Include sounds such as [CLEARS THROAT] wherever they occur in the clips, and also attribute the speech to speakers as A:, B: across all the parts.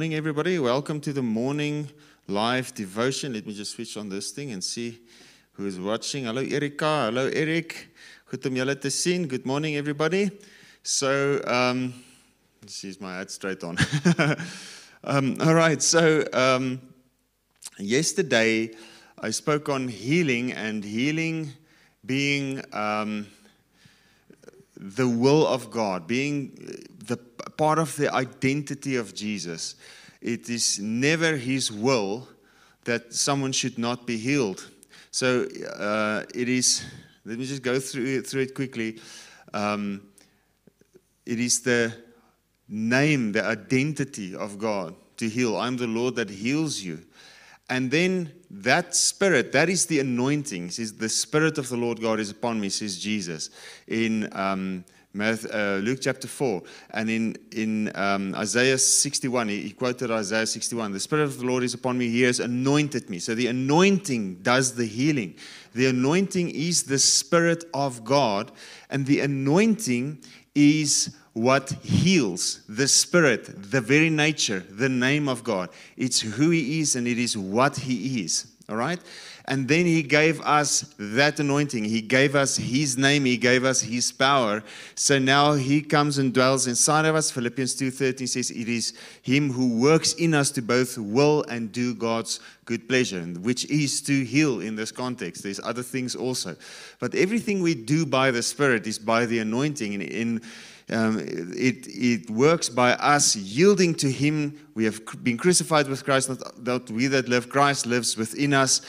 A: Morning, everybody. Welcome to the morning live devotion. Let me just switch on this thing and see who is watching. Hello, Erika. Hello, Eric. Good. Good morning, everybody. So, um, this is my ad straight on. [LAUGHS] um, all right. So, um, yesterday I spoke on healing and healing being. Um, the will of God, being the part of the identity of Jesus. It is never his will that someone should not be healed. So uh, it is, let me just go through, it, through it quickly. Um, it is the name, the identity of God to heal. I'm the Lord that heals you. And then that spirit, that is the anointing. says, The spirit of the Lord God is upon me, says Jesus in um, Luke chapter 4. And in, in um, Isaiah 61, he, he quoted Isaiah 61 The spirit of the Lord is upon me, he has anointed me. So the anointing does the healing. The anointing is the spirit of God, and the anointing is what heals the spirit, the very nature, the name of God. It's who He is and it is what He is. All right? And then He gave us that anointing. He gave us His name. He gave us His power. So now He comes and dwells inside of us. Philippians 2.13 says, It is Him who works in us to both will and do God's good pleasure, which is to heal in this context. There's other things also. But everything we do by the Spirit is by the anointing. In, in um, it, it works by us yielding to Him. We have been crucified with Christ, not, that we that live. Christ lives within us.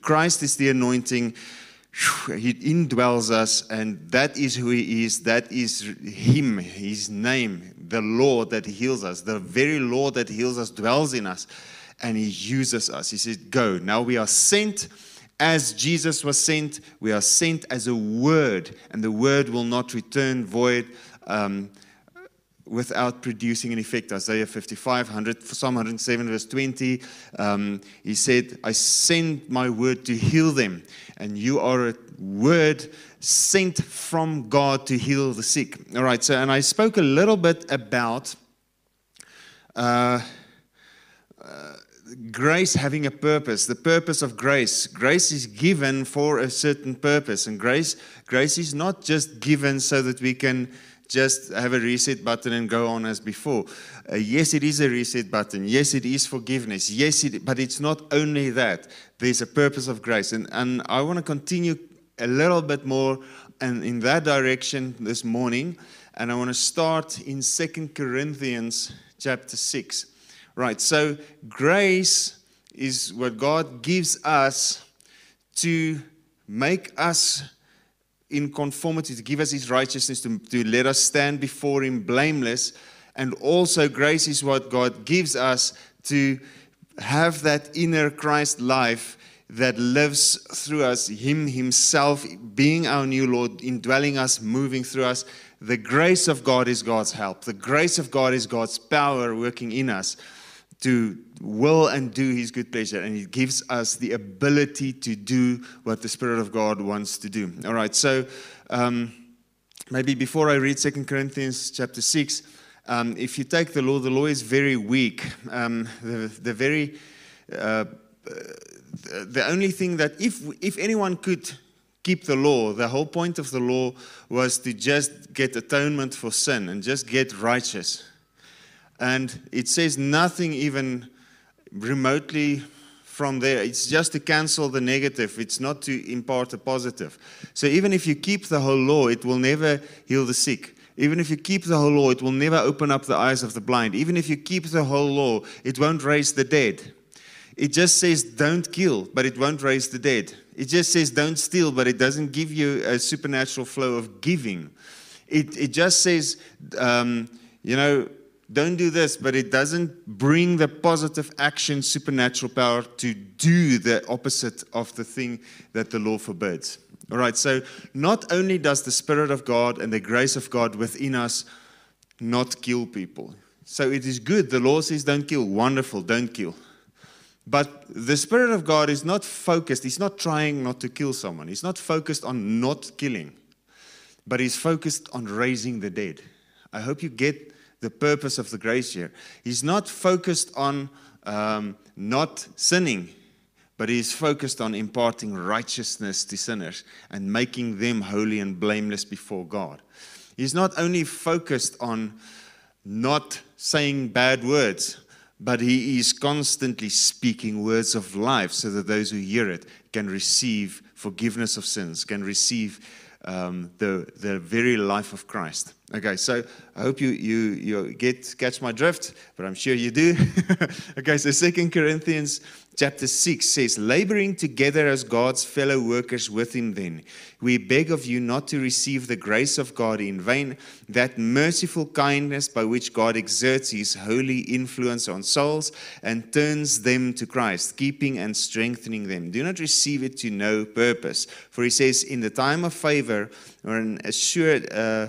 A: Christ is the anointing. He indwells us, and that is who He is. That is Him, His name, the Lord that heals us. The very Lord that heals us dwells in us, and He uses us. He said, Go. Now we are sent as Jesus was sent, we are sent as a word, and the word will not return void um, without producing an effect. Isaiah 55, 100, Psalm 107, verse 20. Um, he said, I send my word to heal them. And you are a word sent from God to heal the sick. All right, so, and I spoke a little bit about. Uh, uh, grace having a purpose the purpose of grace grace is given for a certain purpose and grace grace is not just given so that we can just have a reset button and go on as before. Uh, yes, it is a reset button. Yes, it is forgiveness. Yes, it, but it's not only that. There's a purpose of grace. And, and I want to continue a little bit more and in that direction this morning. And I want to start in Second Corinthians chapter 6. Right, so grace is what God gives us to make us in conformity, to give us His righteousness, to, to let us stand before Him blameless. And also, grace is what God gives us to have that inner Christ life that lives through us, Him Himself being our new Lord, indwelling us, moving through us. The grace of God is God's help. The grace of God is God's power working in us to will and do his good pleasure. And he gives us the ability to do what the Spirit of God wants to do. All right, so um, maybe before I read Second Corinthians chapter 6, um, if you take the law, the law is very weak. Um, the, the very, uh, the only thing that, if, if anyone could keep the law, the whole point of the law was to just get atonement for sin and just get righteous. And it says nothing even remotely from there. It's just to cancel the negative, it's not to impart a positive. So even if you keep the whole law, it will never heal the sick. Even if you keep the whole law, it will never open up the eyes of the blind. Even if you keep the whole law, it won't raise the dead. It just says don't kill, but it won't raise the dead. It just says don't steal, but it doesn't give you a supernatural flow of giving. It, it just says, um, you know, don't do this, but it doesn't bring the positive action, supernatural power to do the opposite of the thing that the law forbids. All right, so not only does the Spirit of God and the grace of God within us not kill people. So it is good. The law says don't kill. Wonderful, don't kill. But the Spirit of God is not focused, He's not trying not to kill someone. He's not focused on not killing, but He's focused on raising the dead. I hope you get the purpose of the grace year. He's not focused on um, not sinning, but he's focused on imparting righteousness to sinners and making them holy and blameless before God. He's not only focused on not saying bad words, but he is constantly speaking words of life so that those who hear it can receive forgiveness of sins, can receive um, the, the very life of Christ. Okay, so I hope you, you, you get catch my drift, but I'm sure you do. [LAUGHS] okay, so Second Corinthians chapter 6 says, Laboring together as God's fellow workers with Him, then, we beg of you not to receive the grace of God in vain, that merciful kindness by which God exerts His holy influence on souls and turns them to Christ, keeping and strengthening them. Do not receive it to no purpose. For He says, In the time of favor or an assured. Uh,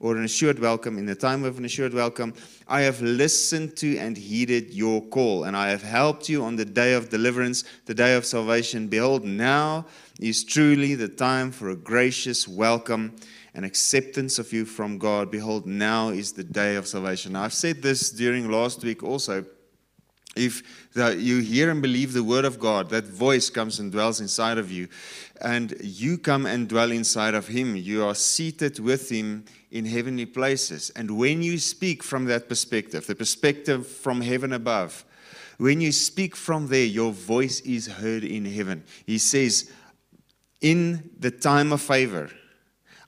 A: or an assured welcome, in the time of an assured welcome, I have listened to and heeded your call, and I have helped you on the day of deliverance, the day of salvation. Behold, now is truly the time for a gracious welcome and acceptance of you from God. Behold, now is the day of salvation. Now, I've said this during last week also. If you hear and believe the word of God, that voice comes and dwells inside of you, and you come and dwell inside of Him. You are seated with Him in heavenly places. And when you speak from that perspective, the perspective from heaven above, when you speak from there, your voice is heard in heaven. He says, In the time of favor,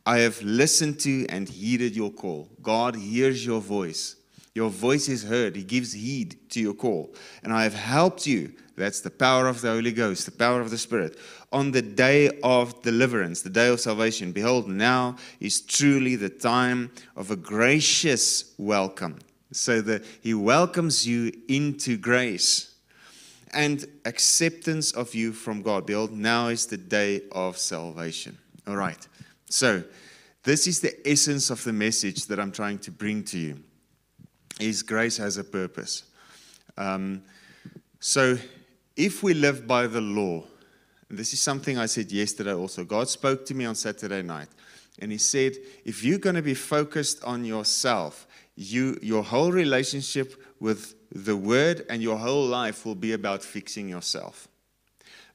A: I have listened to and heeded your call. God hears your voice. Your voice is heard. He gives heed to your call. And I have helped you. That's the power of the Holy Ghost, the power of the Spirit. On the day of deliverance, the day of salvation, behold, now is truly the time of a gracious welcome. So that He welcomes you into grace and acceptance of you from God. Behold, now is the day of salvation. All right. So, this is the essence of the message that I'm trying to bring to you is grace has a purpose. Um, so if we live by the law, this is something I said yesterday also. God spoke to me on Saturday night, and He said, if you're going to be focused on yourself, you, your whole relationship with the Word and your whole life will be about fixing yourself.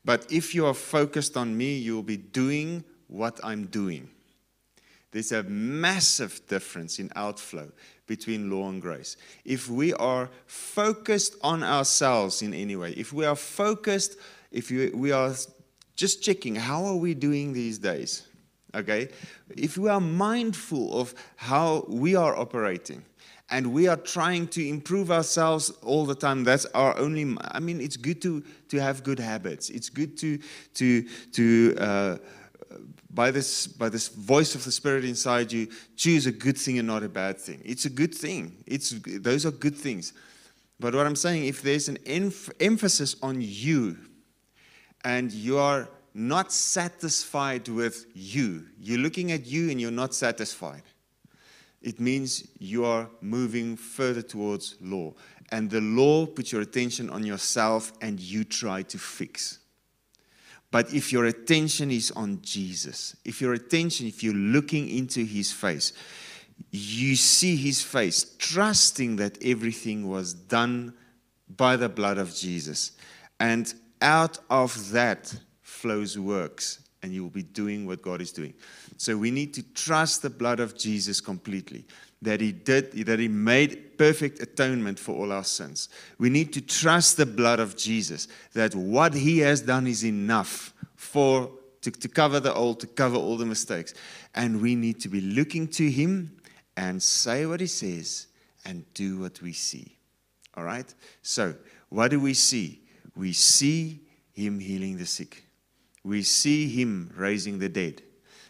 A: But if you are focused on me, you will be doing what I'm doing. There's a massive difference in outflow between law and grace. If we are focused on ourselves in any way, if we are focused, if we are just checking, how are we doing these days? Okay? If we are mindful of how we are operating, and we are trying to improve ourselves all the time that's our only i mean it's good to to have good habits it's good to to to uh, by this, by this voice of the Spirit inside you, choose a good thing and not a bad thing. It's a good thing. It's, those are good things. But what I'm saying, if there's an emph- emphasis on you and you are not satisfied with you, you're looking at you and you're not satisfied, it means you are moving further towards law. And the law puts your attention on yourself and you try to fix. But if your attention is on Jesus, if your attention, if you're looking into his face, you see his face, trusting that everything was done by the blood of Jesus. And out of that flows works, and you will be doing what God is doing. So we need to trust the blood of Jesus completely that he did that he made perfect atonement for all our sins. We need to trust the blood of jesus that what he has done is enough for to, to cover the old to cover all the mistakes. And we need to be looking to him and say what he says and do what we see. All right? So what do we see? We see him healing the sick. We see him raising the dead.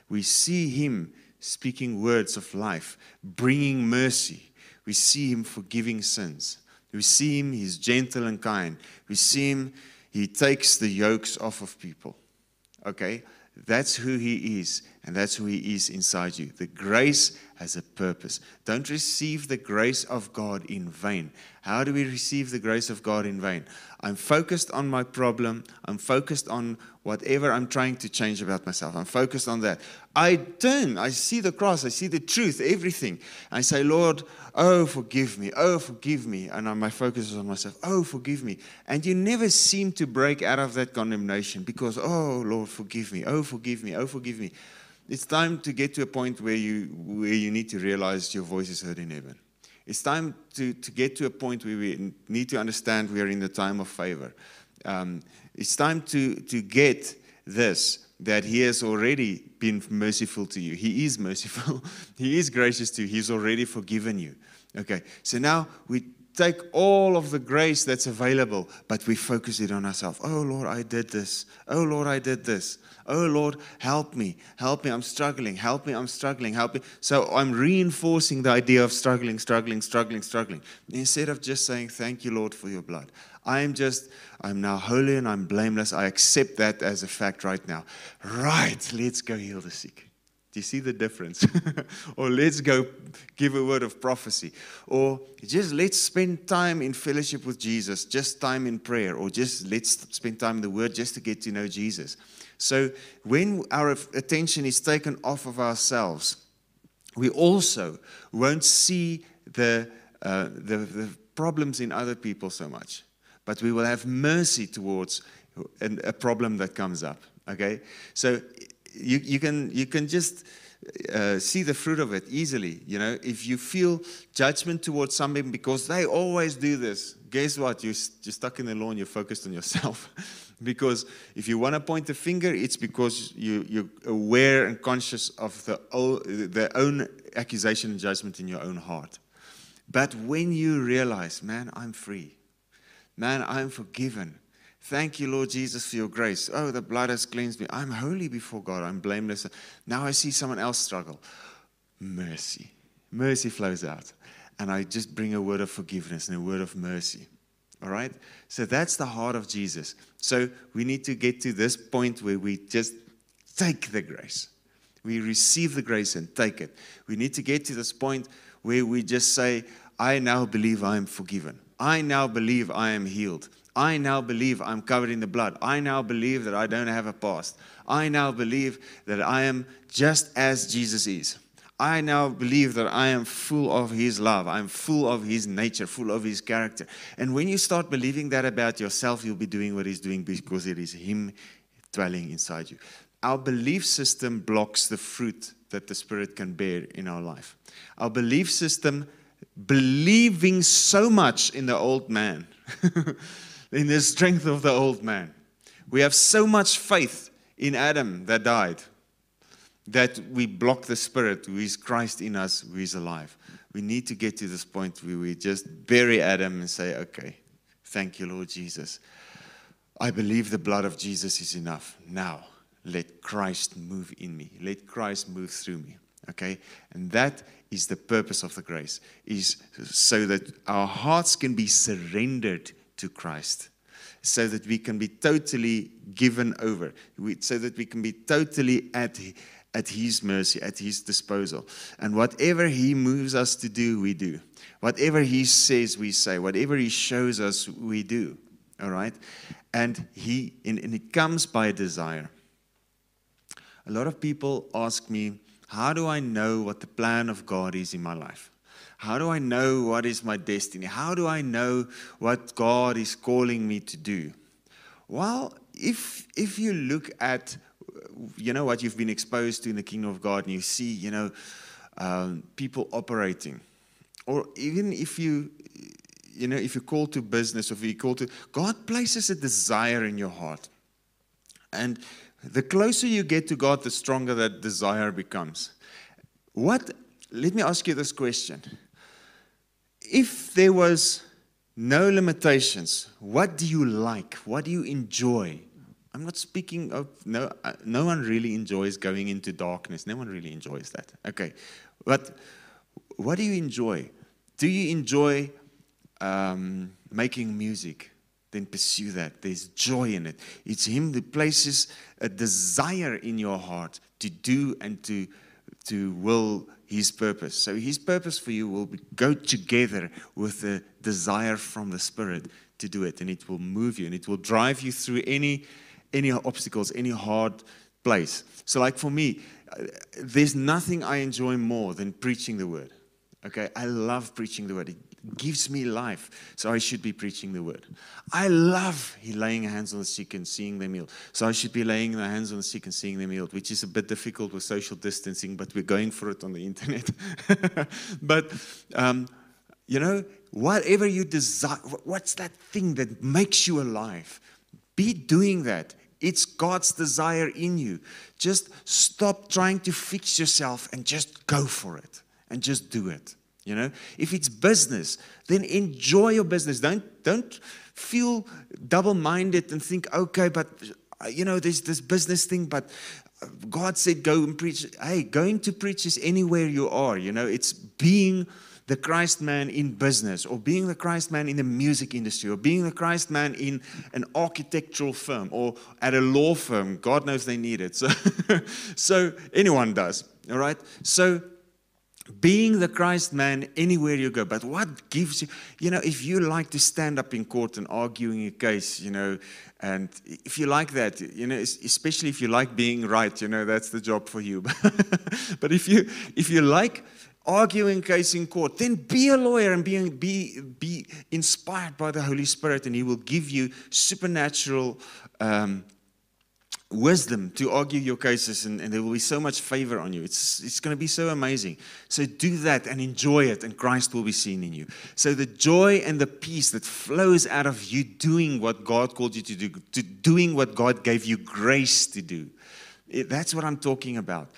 A: We see him speaking words of life, bringing mercy. We see him forgiving sins. We see him, he's gentle and kind. We see him, he takes the yokes off of people. Okay? That's who he is. and that's who He is inside you. The grace has a purpose. Don't receive the grace of God in vain. How do we receive the grace of God in vain? I'm focused on my problem. I'm focused on whatever I'm trying to change about myself. I'm focused on that. I turn, I see the cross, I see the truth, everything. I say, Lord, oh, forgive me, oh, forgive me. And my focus is on myself, oh, forgive me. And you never seem to break out of that condemnation because, oh, Lord, forgive me, oh, forgive me, oh, forgive me. It's time to get to a point where you, where you need to realize your voice is heard in heaven. It's time to, to get to a point where we need to understand we are in the time of favor. Um, it's time to, to get this that He has already been merciful to you. He is merciful, [LAUGHS] He is gracious to you, He's already forgiven you. Okay, so now we take all of the grace that's available, but we focus it on ourselves. Oh Lord, I did this. Oh Lord, I did this. Oh Lord, help me. Help me. I'm struggling. Help me. I'm struggling. Help me. So I'm reinforcing the idea of struggling, struggling, struggling, struggling. Instead of just saying, Thank you, Lord, for your blood. I am just, I'm now holy and I'm blameless. I accept that as a fact right now. Right, let's go heal the sick. Do you see the difference? [LAUGHS] or let's go give a word of prophecy. Or just let's spend time in fellowship with Jesus, just time in prayer, or just let's spend time in the Word just to get to know Jesus. So when our attention is taken off of ourselves, we also won't see the, uh, the, the, problems in other people so much, but we will have mercy towards a problem that comes up. Okay? So you, you, can, you can just. Uh, see the fruit of it easily. You know, if you feel judgment towards somebody because they always do this, guess what? You're, you're stuck in the law and you're focused on yourself. [LAUGHS] Because if you want to point the finger, it's because you, you're aware and conscious of the, the own accusation and judgment in your own heart. But when you realize, man, I'm free, man, I'm forgiven. Thank you, Lord Jesus, for your grace. Oh, the blood has cleansed me. I'm holy before God. I'm blameless. Now I see someone else struggle. Mercy. Mercy flows out. And I just bring a word of forgiveness and a word of mercy. All right? So that's the heart of Jesus. So we need to get to this point where we just take the grace. We receive the grace and take it. We need to get to this point where we just say, I now believe I am forgiven. I now believe I am healed. I now believe I'm covered in the blood. I now believe that I don't have a past. I now believe that I am just as Jesus is. I now believe that I am full of His love. I'm full of His nature, full of His character. And when you start believing that about yourself, you'll be doing what He's doing because it is Him dwelling inside you. Our belief system blocks the fruit that the Spirit can bear in our life. Our belief system, believing so much in the old man, [LAUGHS] in the strength of the old man. We have so much faith in Adam that died that we block the Spirit who is Christ in us, who is alive. We need to get to this point where we just bury Adam and say, okay, thank you, Lord Jesus. I believe the blood of Jesus is enough. Now, let Christ move in me. Let Christ move through me. Okay? And that is the purpose of the grace, is so that our hearts can be surrendered to Christ so that we can be totally given over, we, so that we can be totally at at His mercy, at His disposal. And whatever He moves us to do, we do. Whatever He says, we say. Whatever He shows us, we do. All right? And, he, and, and it comes by desire. A lot of people ask me, How do I know what the plan of God is in my life? How do I know what is my destiny? How do I know what God is calling me to do? Well, if, if you look at you know what you've been exposed to in the kingdom of God, and you see, you know, um, people operating, or even if you, you know, if you're called to business or if you call to, God places a desire in your heart, and the closer you get to God, the stronger that desire becomes. What? Let me ask you this question: If there was no limitations, what do you like? What do you enjoy? I'm not speaking of no. Uh, no one really enjoys going into darkness. No one really enjoys that. Okay, but what do you enjoy? Do you enjoy um, making music? then pursue that. There's joy in it. It's Him that places a desire in your heart to do and to, to will His purpose. So His purpose for you will go together with the desire from the Spirit to do it, and it will move you and it will drive you through any any obstacles, any hard place. So, like for me, uh, there's nothing I enjoy more than preaching the word. Okay, I love preaching the word. It gives me life, so I should be preaching the word. I love laying hands on the sick and seeing them healed, so I should be laying my hands on the sick and seeing them healed, which is a bit difficult with social distancing, but we're going for it on the internet. [LAUGHS] but um, you know, whatever you desire, what's that thing that makes you alive? Be doing that. It's God's desire in you. Just stop trying to fix yourself and just go for it and just do it. You know, if it's business, then enjoy your business. Don't don't feel double-minded and think, okay, but you know, there's this business thing, but uh, God said go and preach. Hey, going to preach is anywhere you are. You know, it's being the Christ man in business, or being the Christ man in the music industry, or being the Christ man in an architectural firm, or at a law firm. God knows they need it. So, [LAUGHS] so anyone does. All right. So being the Christ man anywhere you go. But what gives you, you know, if you like to stand up in court and arguing a case, you know, and if you like that, you know, especially if you like being right, you know, that's the job for you. [LAUGHS] but if you if you like arguing case in court, then be a lawyer and be, be, be inspired by the Holy Spirit, and He will give you supernatural um, wisdom to argue your cases, and, and, there will be so much favor on you. It's, it's going to be so amazing. So do that and enjoy it, and Christ will be seen in you. So the joy and the peace that flows out of you doing what God called you to do, to doing what God gave you grace to do. It, that's what I'm talking about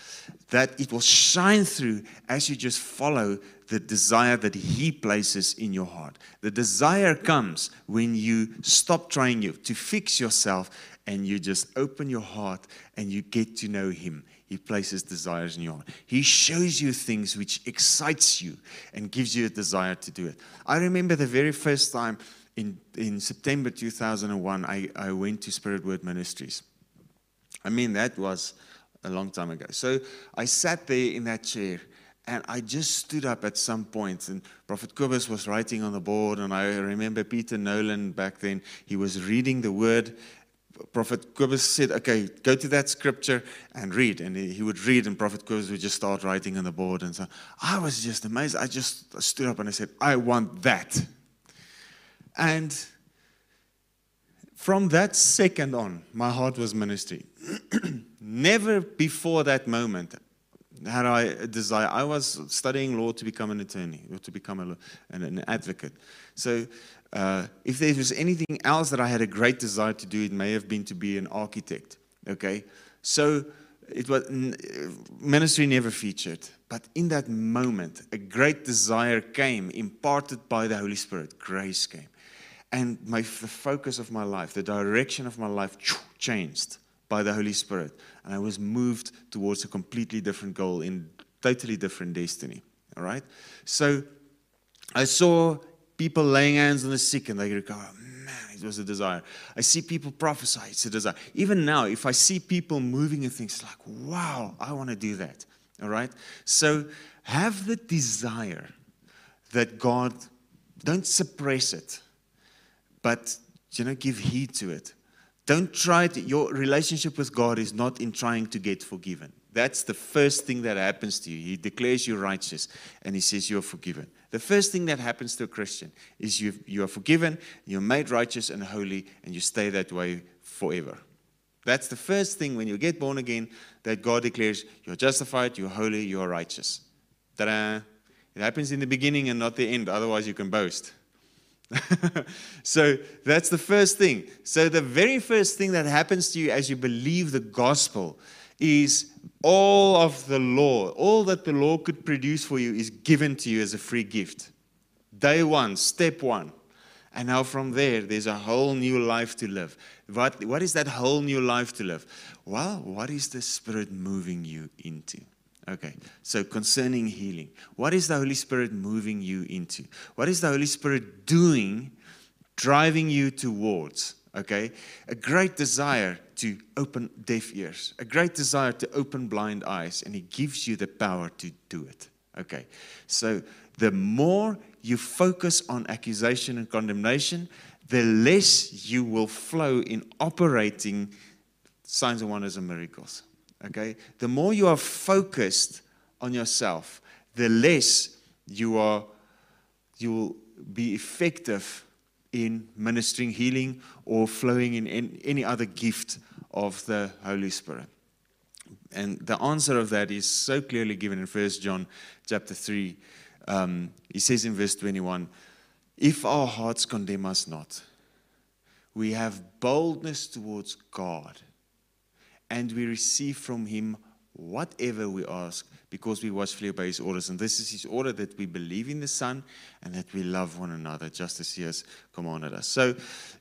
A: that it will shine through as you just follow the desire that He places in your heart. The desire comes when you stop trying you, to fix yourself and you just open your heart and you get to know Him. He places desires in your heart. He shows you things which excites you and gives you a desire to do it. I remember the very first time in, in September 2001, I, I went to Spirit Word Ministries. I mean, that was a long time ago. So I sat there in that chair and I just stood up at some point, and Prophet Kobus was writing on the board, and I remember Peter Nolan back then, he was reading the word. Prophet Kobus said, Okay, go to that scripture and read. And he would read, and Prophet Kobus would just start writing on the board. And so I was just amazed. I just stood up and I said, I want that. And from that second on, my heart was ministry. [CLEARS THROAT] Never before that moment had I a desire. I was studying law to become an attorney or to become a, an, an advocate. So, uh, if there was anything else that I had a great desire to do, it may have been to be an architect. Okay, so it was ministry never featured, but in that moment, a great desire came, imparted by the Holy Spirit. Grace came, and my the focus of my life, the direction of my life, changed by the Holy Spirit. And I was moved towards a completely different goal in totally different destiny. All right? So I saw people laying hands on the sick and they go, oh, man, it was a desire. I see people prophesy, it's a desire. Even now, if I see people moving and things like, wow, I want to do that. All right? So have the desire that God, don't suppress it, but you know, give heed to it. Don't try to, your relationship with God is not in trying to get forgiven. That's the first thing that happens to you. He declares you righteous and he says you're forgiven. The first thing that happens to a Christian is you, you are forgiven, you're made righteous and holy, and you stay that way forever. That's the first thing when you get born again that God declares you're justified, you're holy, you're righteous. Ta-da! It happens in the beginning and not the end, otherwise, you can boast. [LAUGHS] so that's the first thing. So, the very first thing that happens to you as you believe the gospel is all of the law, all that the law could produce for you is given to you as a free gift. Day one, step one. And now from there, there's a whole new life to live. What, what is that whole new life to live? Well, what is the Spirit moving you into? Okay, so concerning healing, what is the Holy Spirit moving you into? What is the Holy Spirit doing driving you towards, okay? A great desire to open deaf ears, a great desire to open blind eyes, and He gives you the power to do it, okay? So the more you focus on accusation and condemnation, the less you will flow in operating signs and wonders and miracles. Okay? The more you are focused on yourself, the less you are you will be effective in ministering healing or flowing in any other gift of the Holy Spirit. And the answer of that is so clearly given in 1 John chapter 3. Um, he says in verse 21 If our hearts condemn us not, we have boldness towards God and we receive from Him whatever we ask because we watchfully obey his orders. And this is his order that we believe in the Son and that we love one another just as he has commanded us. So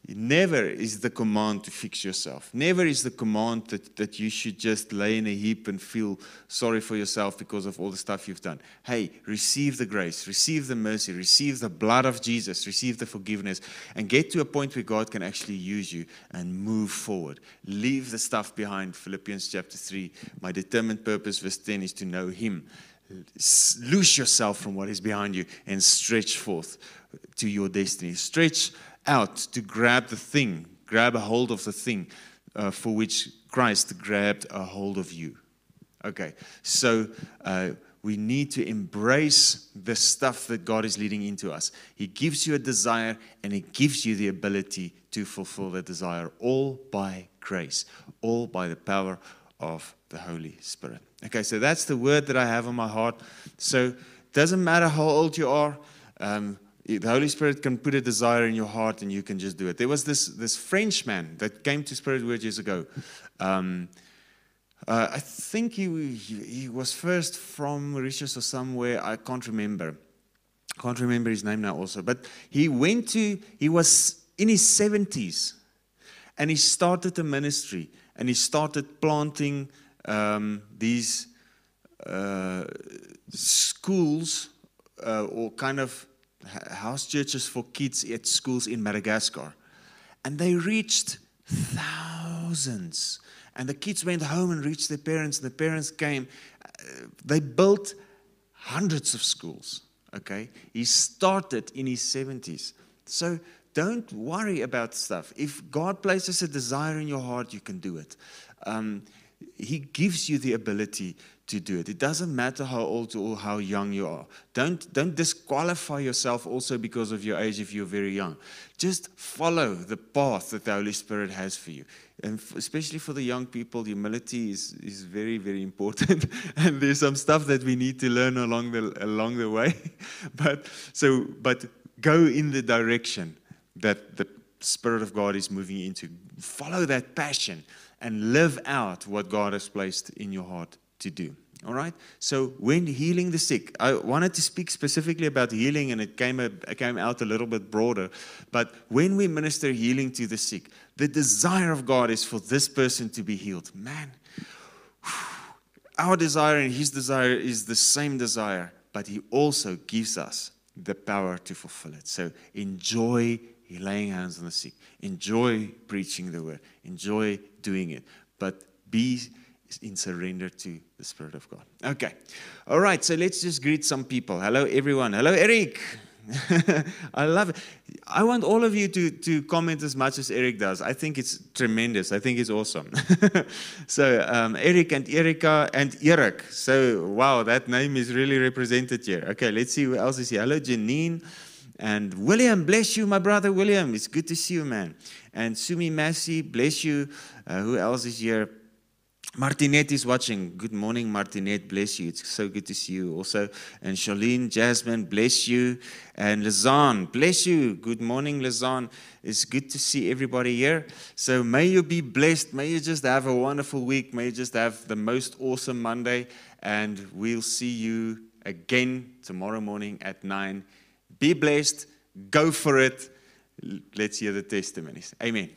A: never is the command to fix yourself. Never is the command that, that you should just lay in a heap and feel sorry for yourself because of all the stuff you've done. Hey, receive the grace, receive the mercy, receive the blood of Jesus, receive the forgiveness, and get to a point where God can actually use you and move forward. Leave the stuff behind. Philippians chapter 3. My determined purpose, verse 10, is to know him. Loose yourself from what is behind you and stretch forth to your destiny. Stretch out to grab the thing, grab a hold of the thing uh, for which Christ grabbed a hold of you. Okay, so uh, we need to embrace the stuff that God is leading into us. He gives you a desire and He gives you the ability to fulfill that desire, all by grace, all by the power of the Holy Spirit. Okay, so that's the word that I have on my heart. So it doesn't matter how old you are. Um, the Holy Spirit can put a desire in your heart and you can just do it. There was this, this French man that came to Spirit Word years ago. Um, uh, I think he, he, he, was first from Mauritius or somewhere. I can't remember. Can't remember his name now also. But he went to, he was in his 70s and he started a ministry and he started planting um, these uh, schools uh, or kind of house churches for kids at schools in Madagascar. And they reached thousands. And the kids went home and reached their parents, and the parents came. Uh, they built hundreds of schools. Okay? He started in his 70s. So don't worry about stuff. If God places a desire in your heart, you can do it. Um, he gives you the ability to do it. It doesn't matter how old or how young you are. Don't, don't disqualify yourself also because of your age if you're very young. Just follow the path that the Holy Spirit has for you. And especially for the young people, humility is, is very, very important. [LAUGHS] and there's some stuff that we need to learn along the, along the way. [LAUGHS] but, so, but go in the direction that the Spirit of God is moving into. Follow that passion and live out what God has placed in your heart to do. All right? So, when healing the sick, I wanted to speak specifically about healing and it came, a, it came out a little bit broader. But when we minister healing to the sick, the desire of God is for this person to be healed. Man, our desire and his desire is the same desire, but he also gives us the power to fulfill it. So, enjoy laying hands on the sick. Enjoy preaching the word. Enjoy doing it. But be in surrender to the Spirit of God. Okay. All right. So let's just greet some people. Hello, everyone. Hello, Eric. [LAUGHS] I love it. I want all of you to, to comment as much as Eric does. I think it's tremendous. I think it's awesome. [LAUGHS] so, um, Eric and Erica and Eric. So, wow, that name is really represented here. Okay, let's see who else is here. Hello, Janine. And William, bless you, my brother William. It's good to see you, man. And Sumi Massey, bless you. Uh, who else is here? Martinette is watching. Good morning, Martinette. Bless you. It's so good to see you also. And Charlene, Jasmine, bless you. And Lazan, bless you. Good morning, Lazan. It's good to see everybody here. So may you be blessed. May you just have a wonderful week. May you just have the most awesome Monday. And we'll see you again tomorrow morning at 9 be blessed. Go for it. Let's hear the testimonies. Amen.